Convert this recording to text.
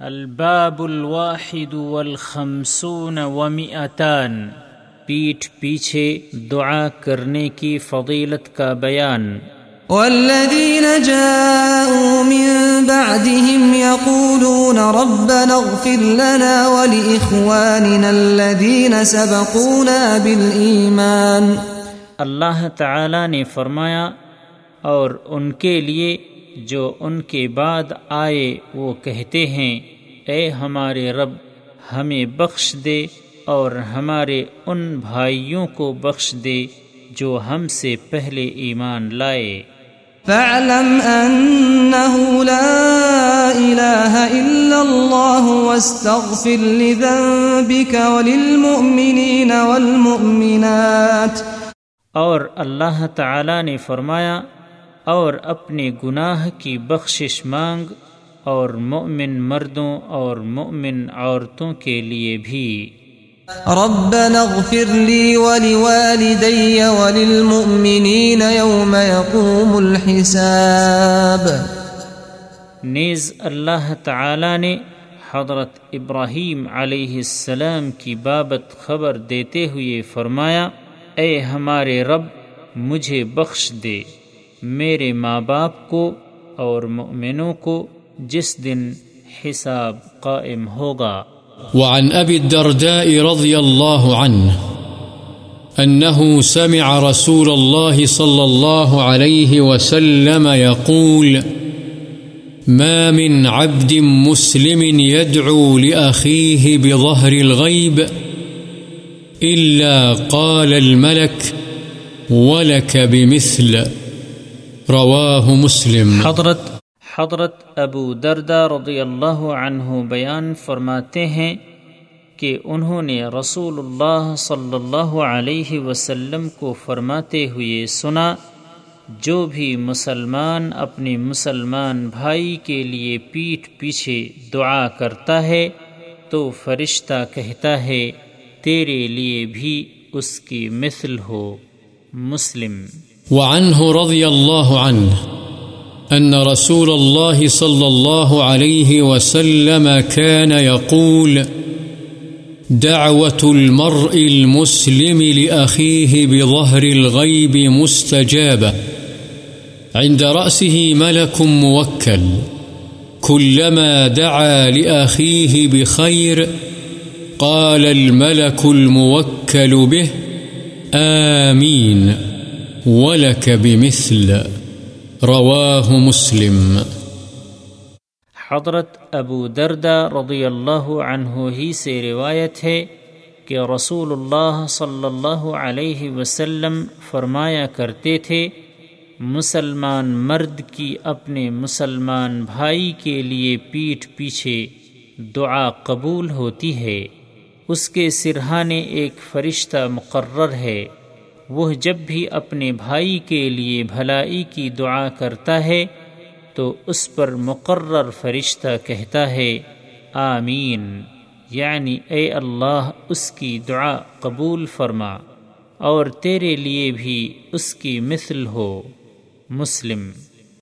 الباب الواحد والخمسون ومئتان پیٹھ پیچھے دعا کرنے کی فضیلت کا بیان۔ والذين جاءوا من بعدهم يقولون ربنا اغفر لنا ولإخواننا الذين سبقونا بالإيمان اللہ تعالی نے فرمایا اور ان کے لیے جو ان کے بعد آئے وہ کہتے ہیں اے ہمارے رب ہمیں بخش دے اور ہمارے ان بھائیوں کو بخش دے جو ہم سے پہلے ایمان لائے۔ فاعلم أنه لا إله إلا الله واستغفر لذنبك وللمؤمنين والمؤمنات۔ اور اللہ تعالی نے فرمایا اور اپنے گناہ کی بخشش مانگ اور مؤمن مردوں اور مؤمن عورتوں کے لیے بھی۔ ربنا اغفر لي ولوالدي وللمؤمنين يوم يقوم الحساب۔ نیز اللہ تعالی نے حضرت ابراہیم علیہ السلام کی بابت خبر دیتے ہوئے فرمایا اے ہمارے رب مجھے بخش دے۔ میرے ماں باپ کو اور مؤمنوں کو جس دن حساب قائم ہوگا۔ وعن أبي الدرداء رضي الله عنه أنه سمع رسول الله صلى الله عليه وسلم يقول، ما من عبد مسلم يدعو لأخيه بظهر الغيب إلا قال الملك، ولك بمثل. رواه مسلم. حضرت حضرت ابو دردہ رضی اللہ عنہ بیان فرماتے ہیں کہ انہوں نے رسول اللہ صلی اللہ علیہ وسلم کو فرماتے ہوئے سنا، جو بھی مسلمان اپنے مسلمان بھائی کے لیے پیٹھ پیچھے دعا کرتا ہے، تو فرشتہ کہتا ہے، تیرے لیے بھی اس کی مثل ہو، مسلم۔ وعنه رضی اللہ عنہ أن رسول الله صلى الله عليه وسلم كان يقول، دعوة المرء المسلم لأخيه بظهر الغيب مستجابة، عند رأسه ملك موكل، كلما دعا لأخيه بخير، قال الملك الموكل به، آمين. ولك بمثل رواہ مسلم. حضرت ابو دردہ رضی اللہ عنہ ہی سے روایت ہے کہ رسول اللہ صلی اللہ علیہ وسلم فرمایا کرتے تھے، مسلمان مرد کی اپنے مسلمان بھائی کے لیے پیٹھ پیچھے دعا قبول ہوتی ہے۔ اس کے سرہانے ایک فرشتہ مقرر ہے۔ وہ جب بھی اپنے بھائی کے لیے بھلائی کی دعا کرتا ہے، تو اس پر مقرر فرشتہ کہتا ہے، آمین۔ یعنی اے اللہ، اس کی دعا قبول فرما، اور تیرے لیے بھی اس کی مثل ہو۔ مسلم۔